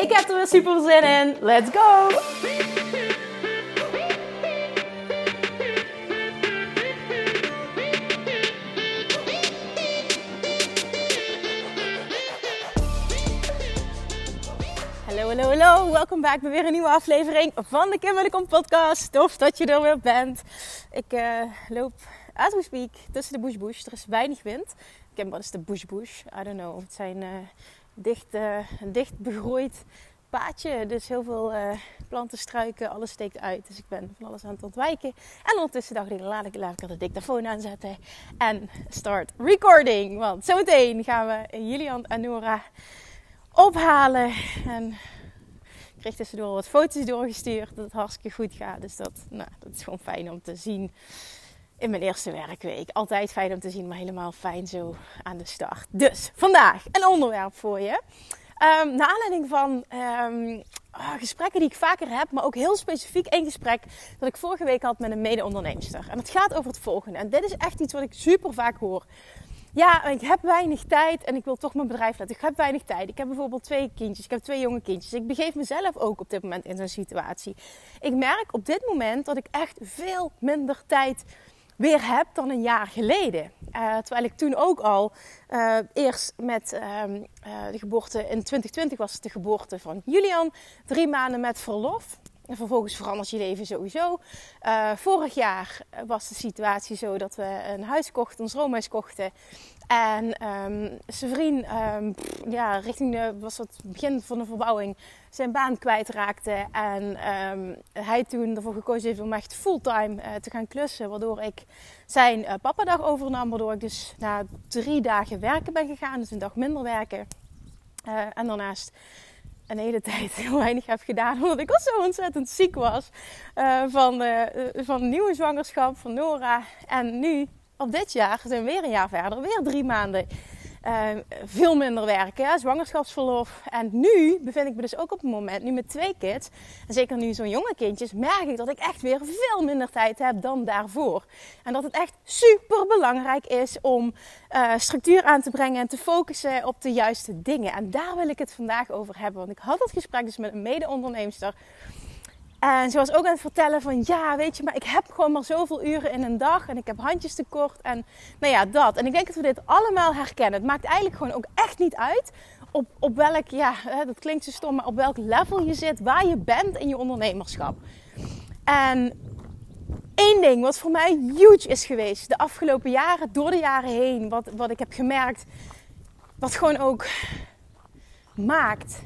Ik heb er weer super zin in. Let's go! Hallo, hallo, hallo. Welkom bij weer een nieuwe aflevering van de Kim podcast. Tof dat je er weer bent. Ik uh, loop as we speak tussen de bush bush. Er is weinig wind. Kim, wat is de bush bush? I don't know. Het zijn uh, dicht, uh, dicht begroeid paadje. Dus heel veel uh, planten, struiken, alles steekt uit. Dus ik ben van alles aan het ontwijken. En ondertussen dacht ik, laat ik, laat ik de dictafoon aanzetten. En start recording. Want zometeen gaan we Julian en Nora ophalen. En ik kreeg tussendoor wat foto's doorgestuurd. Dat het hartstikke goed gaat. Dus dat, nou, dat is gewoon fijn om te zien in mijn eerste werkweek. Altijd fijn om te zien, maar helemaal fijn zo aan de start. Dus vandaag een onderwerp voor je. Um, naar aanleiding van um, gesprekken die ik vaker heb, maar ook heel specifiek één gesprek dat ik vorige week had met een mede-onderneemster. En het gaat over het volgende. En dit is echt iets wat ik super vaak hoor. Ja, ik heb weinig tijd en ik wil toch mijn bedrijf laten. Ik heb weinig tijd. Ik heb bijvoorbeeld twee kindjes. Ik heb twee jonge kindjes. Ik begeef mezelf ook op dit moment in zo'n situatie. Ik merk op dit moment dat ik echt veel minder tijd weer heb dan een jaar geleden. Uh, terwijl ik toen ook al uh, eerst met uh, de geboorte in 2020 was het de geboorte van Julian. Drie maanden met verlof. En vervolgens verandert je leven sowieso. vorig jaar was de situatie zo dat we een huis kochten, een stroomhuis kochten. En um, zijn vriend, um, ja, richting de, was het begin van de verbouwing, zijn baan kwijtraakte. En um, hij toen ervoor gekozen heeft om echt fulltime uh, te gaan klussen. Waardoor ik zijn uh, papadag overnam. Waardoor ik dus na drie dagen werken ben gegaan. Dus een dag minder werken. En daarnaast een hele tijd heel weinig heb gedaan. Omdat ik al zo ontzettend ziek was. van, van een nieuwe zwangerschap van Nora. En nu op dit jaar zijn we weer een jaar verder, weer drie maanden uh, veel minder werken, zwangerschapsverlof. En nu bevind ik me dus ook op het moment, nu met twee kids, en zeker nu zo'n jonge kindjes, merk ik dat ik echt weer veel minder tijd heb dan daarvoor. En dat het echt super belangrijk is om uh, structuur aan te brengen en te focussen op de juiste dingen. En daar wil ik het vandaag over hebben, want ik had het gesprek dus met een mede-onderneemster. En ze was ook aan het vertellen van ja, weet je, maar ik heb gewoon maar zoveel uren in een dag en ik heb handjes tekort en nou ja, dat. En ik denk dat we dit allemaal herkennen. Het maakt eigenlijk gewoon ook echt niet uit op, op welk, ja, dat klinkt zo stom, maar op welk level je zit, waar je bent in je ondernemerschap. En één ding wat voor mij huge is geweest de afgelopen jaren, door de jaren heen, wat, wat ik heb gemerkt, wat gewoon ook maakt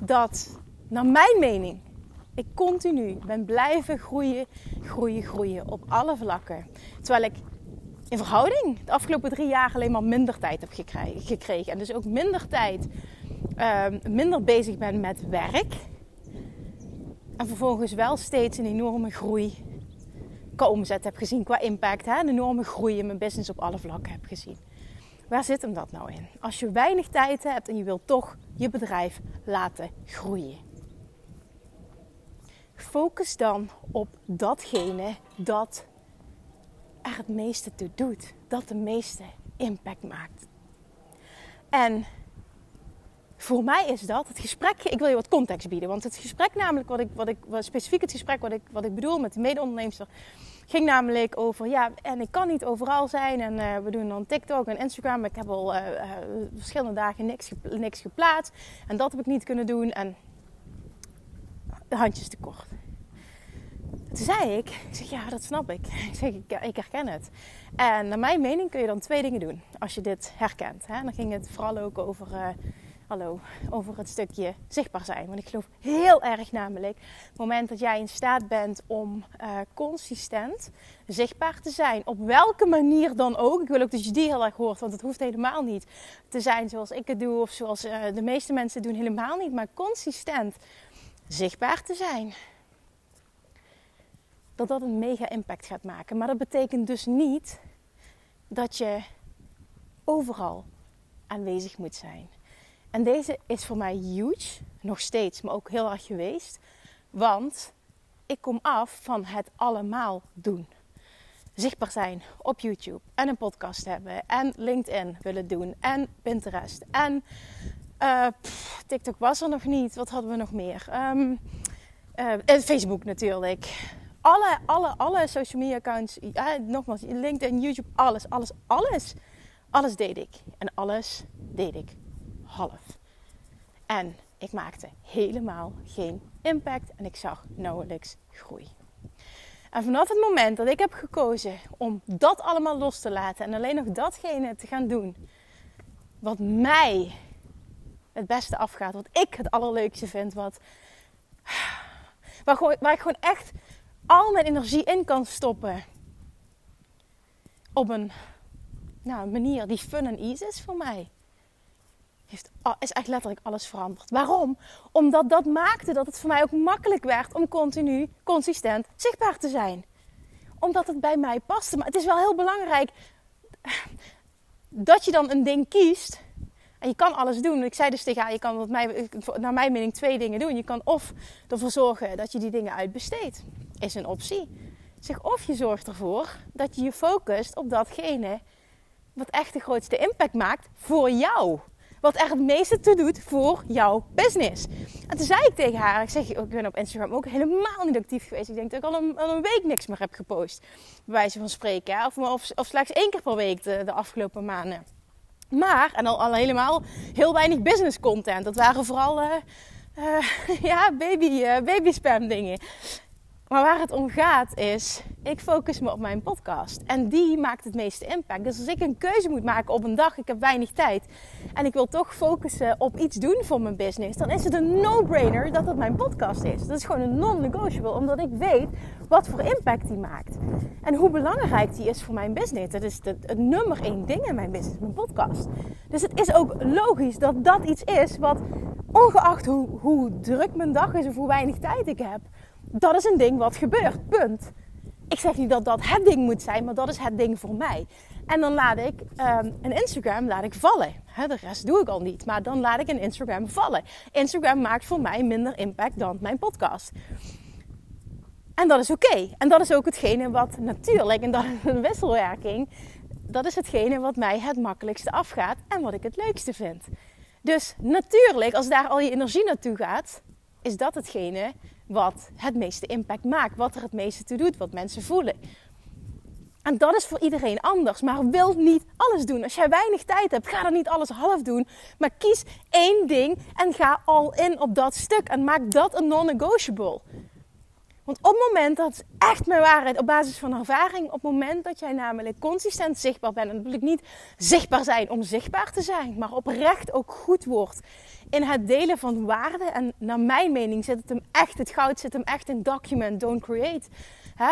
dat, naar mijn mening, ik continu ben blijven groeien, groeien, groeien op alle vlakken. Terwijl ik in verhouding de afgelopen drie jaar alleen maar minder tijd heb gekregen. En dus ook minder tijd, uh, minder bezig ben met werk. En vervolgens wel steeds een enorme groei qua omzet heb gezien, qua impact. Hè? Een enorme groei in mijn business op alle vlakken heb gezien. Waar zit hem dat nou in? Als je weinig tijd hebt en je wilt toch je bedrijf laten groeien focus dan op datgene dat er het meeste toe doet. Dat de meeste impact maakt. En voor mij is dat het gesprek. Ik wil je wat context bieden. Want het gesprek, namelijk, wat ik, wat ik, wat specifiek het gesprek wat ik, wat ik bedoel met de mede-onderneemster. ging namelijk over. Ja, en ik kan niet overal zijn. En uh, we doen dan TikTok en Instagram. Maar ik heb al uh, uh, verschillende dagen niks, niks geplaatst. En dat heb ik niet kunnen doen. En de handjes tekort. Toen zei ik, ik zeg ja, dat snap ik. Ik zeg, ik, ik, herken het. En naar mijn mening kun je dan twee dingen doen als je dit herkent. Hè? Dan ging het vooral ook over, uh, hallo, over het stukje zichtbaar zijn. Want ik geloof heel erg namelijk, het moment dat jij in staat bent om uh, consistent zichtbaar te zijn, op welke manier dan ook. Ik wil ook dat je die heel erg hoort, want het hoeft helemaal niet te zijn zoals ik het doe of zoals uh, de meeste mensen doen, helemaal niet. Maar consistent zichtbaar te zijn. Dat dat een mega impact gaat maken. Maar dat betekent dus niet dat je overal aanwezig moet zijn. En deze is voor mij huge, nog steeds, maar ook heel erg geweest. Want ik kom af van het allemaal doen. Zichtbaar zijn op YouTube en een podcast hebben en LinkedIn willen doen en Pinterest en uh, TikTok was er nog niet. Wat hadden we nog meer? Um, uh, Facebook natuurlijk. Alle, alle, alle social media accounts. Ja, nogmaals, LinkedIn, YouTube, alles, alles, alles. Alles deed ik. En alles deed ik half. En ik maakte helemaal geen impact en ik zag nauwelijks groei. En vanaf het moment dat ik heb gekozen om dat allemaal los te laten en alleen nog datgene te gaan doen wat mij het beste afgaat, wat ik het allerleukste vind, wat, waar, waar ik gewoon echt al mijn energie in kan stoppen op een nou, manier die fun en easy is voor mij heeft, is echt letterlijk alles veranderd. Waarom? Omdat dat maakte dat het voor mij ook makkelijk werd om continu, consistent zichtbaar te zijn. Omdat het bij mij paste. Maar het is wel heel belangrijk dat je dan een ding kiest. En je kan alles doen. Ik zei dus tegen haar, je kan wat mij, naar mijn mening twee dingen doen. Je kan of ervoor zorgen dat je die dingen uitbesteedt. Is een optie. Zeg, of je zorgt ervoor dat je je focust op datgene wat echt de grootste impact maakt voor jou wat er het meeste toe doet voor jouw business. En toen zei ik tegen haar, ik zeg, ben op Instagram ook helemaal niet actief geweest. Ik denk dat ik al een, een week niks meer heb gepost, bij wijze van spreken. Of, of, of, slechts één keer per week de, de afgelopen maanden. Maar, en al, al, helemaal heel weinig business content. Dat waren vooral, uh, ja, baby, uh, baby spam dingen. Maar waar het om gaat is, ik focus me op mijn podcast. En die maakt het meeste impact. Dus als ik een keuze moet maken op een dag, ik heb weinig tijd. En ik wil toch focussen op iets doen voor mijn business. Dan is het een no-brainer dat het mijn podcast is. Dat is gewoon een non-negotiable. Omdat ik weet wat voor impact die maakt. En hoe belangrijk die is voor mijn business. Dat is het, nummer één ding in mijn business, mijn podcast. Dus het is ook logisch dat dat iets is wat, ongeacht hoe, hoe druk mijn dag is of hoe weinig tijd ik heb dat is een ding wat gebeurt. Punt. Ik zeg niet dat dat het ding moet zijn, maar dat is het ding voor mij. En dan laat ik um, een Instagram laat ik vallen. de rest doe ik al niet, maar dan laat ik een Instagram vallen. Instagram maakt voor mij minder impact dan mijn podcast. En dat is oké. En dat is ook hetgene wat natuurlijk, en dat is een wisselwerking, dat is hetgene wat mij het makkelijkste afgaat en wat ik het leukste vind. Dus natuurlijk, als daar al je energie naartoe gaat, is dat hetgene wat het meeste impact maakt, wat er het meeste toe doet, wat mensen voelen. En dat is voor iedereen anders. Maar wil niet alles doen. Als jij weinig tijd hebt, ga dan niet alles half doen. Maar kies één ding en ga al in op dat stuk. En maak dat een non-negotiable. Want op het moment, dat is echt mijn waarheid, op basis van ervaring, op het moment dat jij namelijk consistent zichtbaar bent, en dat wil ik niet zichtbaar zijn om zichtbaar te zijn, maar oprecht ook goed wordt in het delen van waarde. En naar mijn mening zit het hem echt, het goud zit hem echt in document, don't create.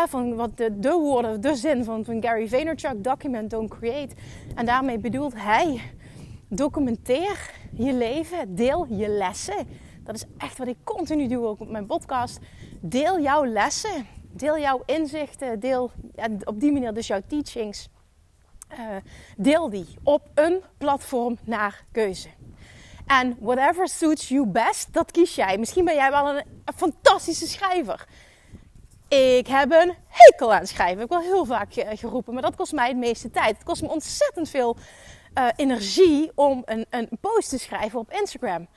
van wat de, de woorden, de zin van, van Gary Vaynerchuk, document, don't create. En daarmee bedoelt hij, documenteer je leven, deel je lessen. Dat is echt wat ik continu doe ook op mijn podcast. Deel jouw lessen, deel jouw inzichten, deel op die manier dus jouw teachings. Uh, deel die op een platform naar keuze. En whatever suits you best, dat kies jij. Misschien ben jij wel een, fantastische schrijver. Ik heb een hekel aan schrijven. Ik heb wel heel vaak geroepen, maar dat kost mij het meeste tijd. Het kost me ontzettend veel uh, energie om een, een post te schrijven op Instagram.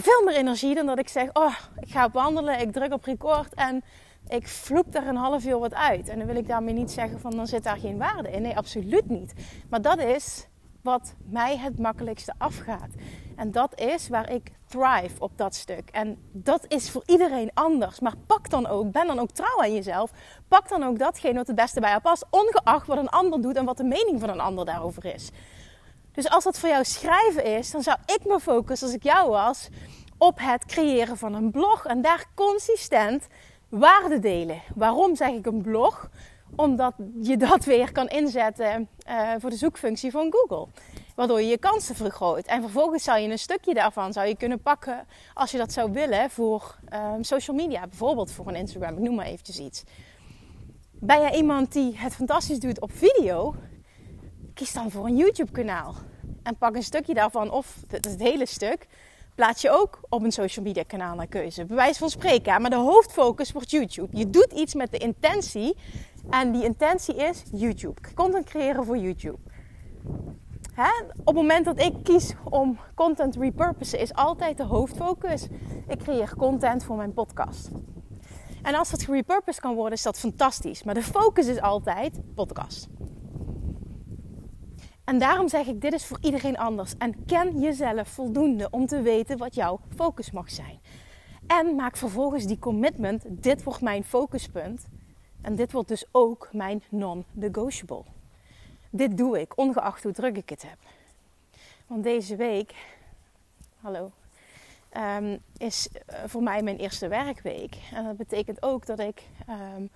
Veel meer energie dan dat ik zeg: Oh, ik ga wandelen, ik druk op record en ik vloep er een half uur wat uit. En dan wil ik daarmee niet zeggen van dan zit daar geen waarde in. Nee, absoluut niet. Maar dat is wat mij het makkelijkste afgaat. En dat is waar ik thrive op dat stuk. En dat is voor iedereen anders. Maar pak dan ook, ben dan ook trouw aan jezelf. Pak dan ook datgene wat het beste bij jou past. Ongeacht wat een ander doet en wat de mening van een ander daarover is. Dus als dat voor jou schrijven is, dan zou ik me focussen, als ik jou was, op het creëren van een blog. En daar consistent waarde delen. Waarom zeg ik een blog? Omdat je dat weer kan inzetten uh, voor de zoekfunctie van Google. Waardoor je je kansen vergroot. En vervolgens zou je een stukje daarvan zou je kunnen pakken als je dat zou willen voor uh, social media. Bijvoorbeeld voor een Instagram, ik noem maar eventjes iets. Ben jij iemand die het fantastisch doet op video? Kies dan voor een YouTube kanaal. En pak een stukje daarvan of het hele stuk plaats je ook op een social media kanaal naar keuze. Bewijs van spreken, maar de hoofdfocus wordt YouTube. Je doet iets met de intentie en die intentie is YouTube. Content creëren voor YouTube. Hè? Op het moment dat ik kies om content repurposen, is altijd de hoofdfocus. Ik creëer content voor mijn podcast. En als dat repurposed kan worden, is dat fantastisch. Maar de focus is altijd podcast. En daarom zeg ik, dit is voor iedereen anders. En ken jezelf voldoende om te weten wat jouw focus mag zijn. En maak vervolgens die commitment, dit wordt mijn focuspunt. En dit wordt dus ook mijn non-negotiable. Dit doe ik, ongeacht hoe druk ik het heb. Want deze week, hallo, um, is eh, voor mij mijn eerste werkweek. En dat betekent ook dat ik um,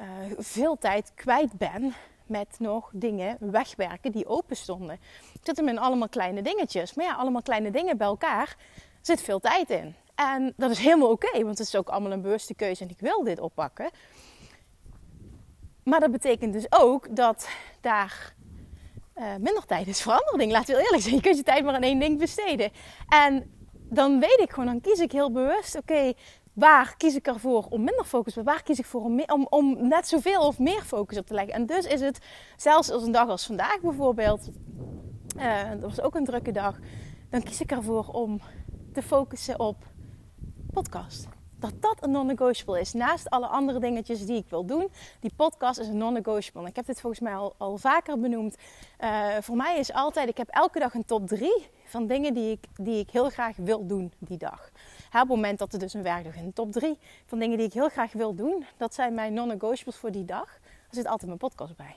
uh, veel tijd kwijt ben met nog dingen wegwerken die open stonden. Ik zit hem in allemaal kleine dingetjes. Maar ja, allemaal kleine dingen bij elkaar zit veel tijd in. En dat is helemaal oké, want het is ook allemaal een bewuste keuze en ik wil dit oppakken. Maar dat betekent dus ook dat daar uh, minder tijd is voor dingen. Laten we eerlijk zijn, je kunt je tijd maar aan één ding besteden. En dan weet ik gewoon, dan kies ik heel bewust, oké, waar kies ik ervoor om minder focus op? Waar kies ik voor om, om, om net zoveel of meer focus op te leggen? En dus is het, zelfs als een dag als vandaag bijvoorbeeld, uh, dat was ook een drukke dag, dan kies ik ervoor om te focussen op podcast dat dat een non-negotiable is. Naast alle andere dingetjes die ik wil doen. Die podcast is een non-negotiable. Ik heb dit volgens mij al, al vaker benoemd. Uh, voor mij is altijd, ik heb elke dag een top 3 van dingen die ik, die ik heel graag wil doen die dag. op het moment dat er dus een werkdag is, een top 3 van dingen die ik heel graag wil doen. Dat zijn mijn non-negotiables voor die dag. Er zit altijd mijn podcast bij.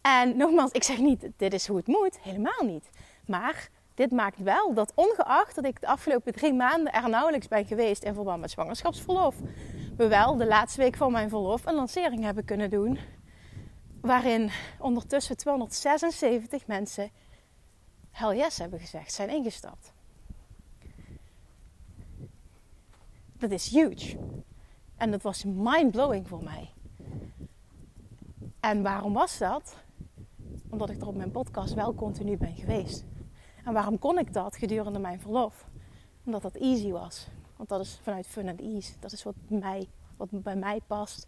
En nogmaals, ik zeg niet, dit is hoe het moet. Helemaal niet. Maar dit maakt wel dat ongeacht dat ik de afgelopen drie maanden er nauwelijks ben geweest in verband met zwangerschapsverlof, we wel de laatste week van mijn verlof een lancering hebben kunnen doen. Waarin ondertussen 276 mensen hell yes hebben gezegd, zijn ingestapt. Dat is huge. En dat was mind-blowing voor mij. En waarom was dat? Omdat ik er op mijn podcast wel continu ben geweest. En waarom kon ik dat gedurende mijn verlof? Omdat dat easy was. Want dat is vanuit fun and ease. Dat is wat, mij, wat bij mij past.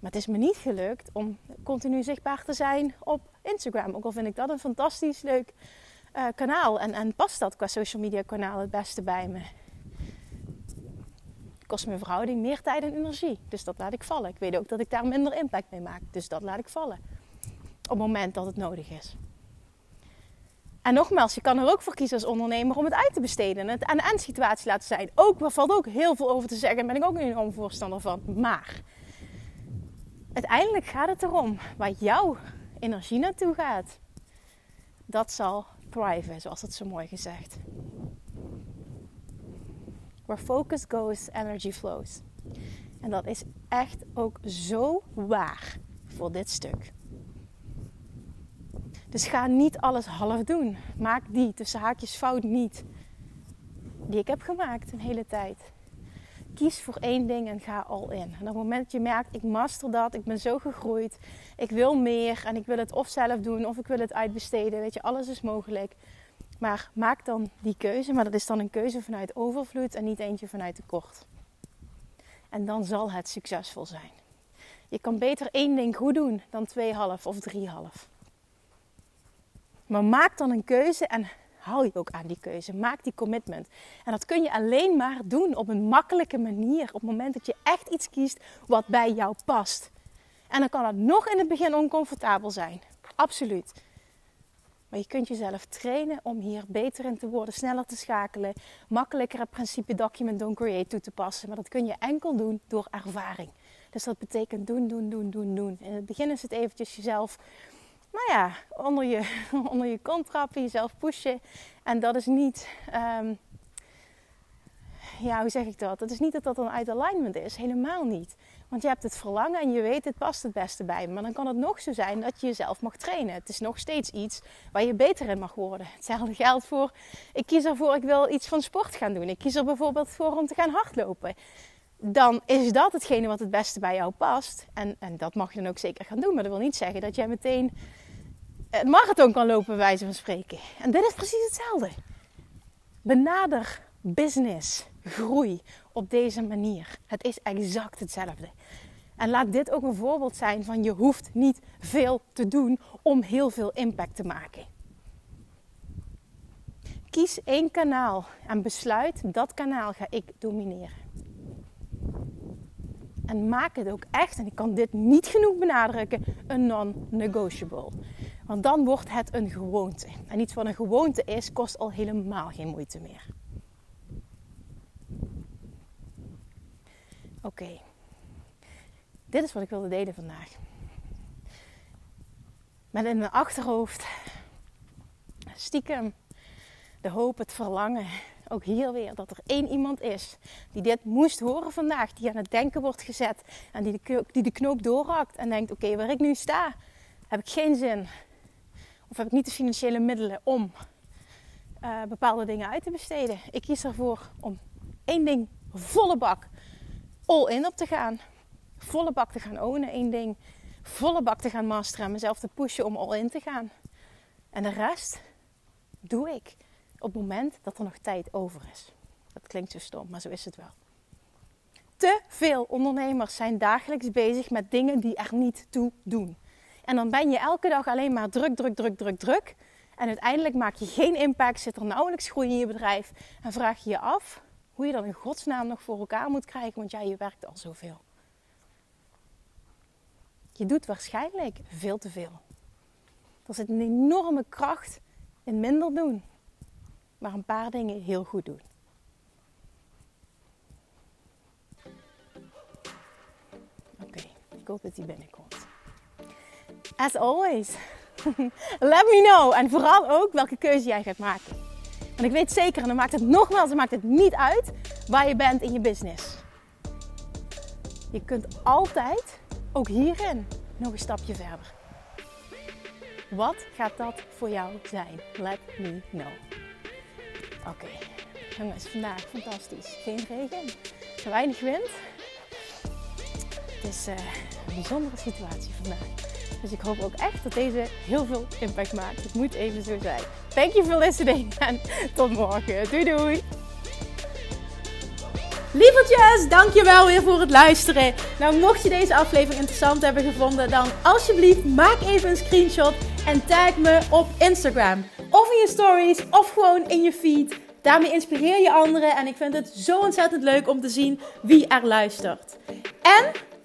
Maar het is me niet gelukt om continu zichtbaar te zijn op Instagram. Ook al vind ik dat een fantastisch leuk uh, kanaal. En, en past dat qua social media kanaal het beste bij me. Kost mijn verhouding meer tijd en energie. Dus dat laat ik vallen. Ik weet ook dat ik daar minder impact mee maak. Dus dat laat ik vallen. Op het moment dat het nodig is. En nogmaals, je kan er ook voor kiezen als ondernemer om het uit te besteden. En het aan de eindsituatie laten zijn. Ook, daar valt ook heel veel over te zeggen. Daar ben ik ook een enorm voorstander van. Maar uiteindelijk gaat het erom waar jouw energie naartoe gaat. Dat zal thriven, zoals het zo mooi gezegd. Where focus goes, energy flows. En dat is echt ook zo waar voor dit stuk. Dus ga niet alles half doen. Maak die tussen haakjes fout niet. Die ik heb gemaakt een hele tijd. Kies voor één ding en ga al in. En op het moment dat je merkt, ik master dat, ik ben zo gegroeid, ik wil meer en ik wil het of zelf doen of ik wil het uitbesteden. Weet je, alles is mogelijk. Maar maak dan die keuze, maar dat is dan een keuze vanuit overvloed en niet eentje vanuit tekort. En dan zal het succesvol zijn. Je kan beter één ding goed doen dan twee half of drie half. Maar maak dan een keuze en hou je ook aan die keuze. Maak die commitment. En dat kun je alleen maar doen op een makkelijke manier. Op het moment dat je echt iets kiest wat bij jou past. En dan kan het nog in het begin oncomfortabel zijn. Absoluut. Maar je kunt jezelf trainen om hier beter in te worden, sneller te schakelen, makkelijker het principe document don't create toe te passen. Maar dat kun je enkel doen door ervaring. Dus dat betekent doen, doen, doen, doen, doen. In het begin is het eventjes jezelf nou ja, onder je, onder je kont trappen, jezelf pushen. En dat is niet, um, ja, hoe zeg ik dat? Het is niet dat dat dan uit alignment is. Helemaal niet. Want je hebt het verlangen en je weet, het past het beste bij. Maar dan kan het nog zo zijn dat je jezelf mag trainen. Het is nog steeds iets waar je beter in mag worden. Hetzelfde geldt voor, ik kies ervoor, ik wil iets van sport gaan doen. Ik kies er bijvoorbeeld voor om te gaan hardlopen. Dan is dat hetgene wat het beste bij jou past. En, en dat mag je dan ook zeker gaan doen. Maar dat wil niet zeggen dat jij meteen een marathon kan lopen, wijze van spreken. En dit is precies hetzelfde. Benader business, groei op deze manier. Het is exact hetzelfde. En laat dit ook een voorbeeld zijn van je hoeft niet veel te doen om heel veel impact te maken. Kies één kanaal en besluit dat kanaal ga ik domineren. En maak het ook echt, en ik kan dit niet genoeg benadrukken, een non-negotiable. Want dan wordt het een gewoonte. En iets wat een gewoonte is, kost al helemaal geen moeite meer. Oké, dit is wat ik wilde delen vandaag. Met in mijn achterhoofd stiekem de hoop, het verlangen, ook hier weer, dat er één iemand is die dit moest horen vandaag, die aan het denken wordt gezet en die de, knoop doorhakt en denkt: Oké, waar ik nu sta, heb ik geen zin of heb ik niet de financiële middelen om uh, bepaalde dingen uit te besteden. Ik kies ervoor om één ding volle bak all in op te gaan. Volle bak te gaan ownen, één ding. Volle bak te gaan masteren en mezelf te pushen om all in te gaan. En de rest doe ik op het moment dat er nog tijd over is. Dat klinkt zo stom, maar zo is het wel. Te veel ondernemers zijn dagelijks bezig met dingen die er niet toe doen. En dan ben je elke dag alleen maar druk, druk, druk, druk, druk. En uiteindelijk maak je geen impact, zit er nauwelijks groei in je bedrijf. En vraag je je af hoe je dan in godsnaam nog voor elkaar moet krijgen, want ja, je werkt al zoveel. Je doet waarschijnlijk veel te veel. Er zit een enorme kracht in minder doen, maar een paar dingen heel goed doen. Oké, ik hoop dat die binnenkomt. As always, let me know. En vooral ook welke keuze jij gaat maken. Want ik weet zeker, en dan maakt het nogmaals, dan maakt het niet uit waar je bent in je business. Je kunt altijd, ook hierin, nog een stapje verder. Wat gaat dat voor jou zijn? Let me know. Oké, jongens, vandaag fantastisch. Geen regen, weinig wind. Het is uh, een bijzondere situatie vandaag. Dus ik hoop ook echt dat deze heel veel impact maakt. Het moet even zo zijn. Thank you for listening en tot morgen. Doei doei! Lievertjes, dankjewel weer voor het luisteren. Nou, mocht je deze aflevering interessant hebben gevonden, dan alsjeblieft maak even een screenshot en tag me op Instagram. Of in je stories, of gewoon in je feed. Daarmee inspireer je anderen en ik vind het zo ontzettend leuk om te zien wie er luistert. En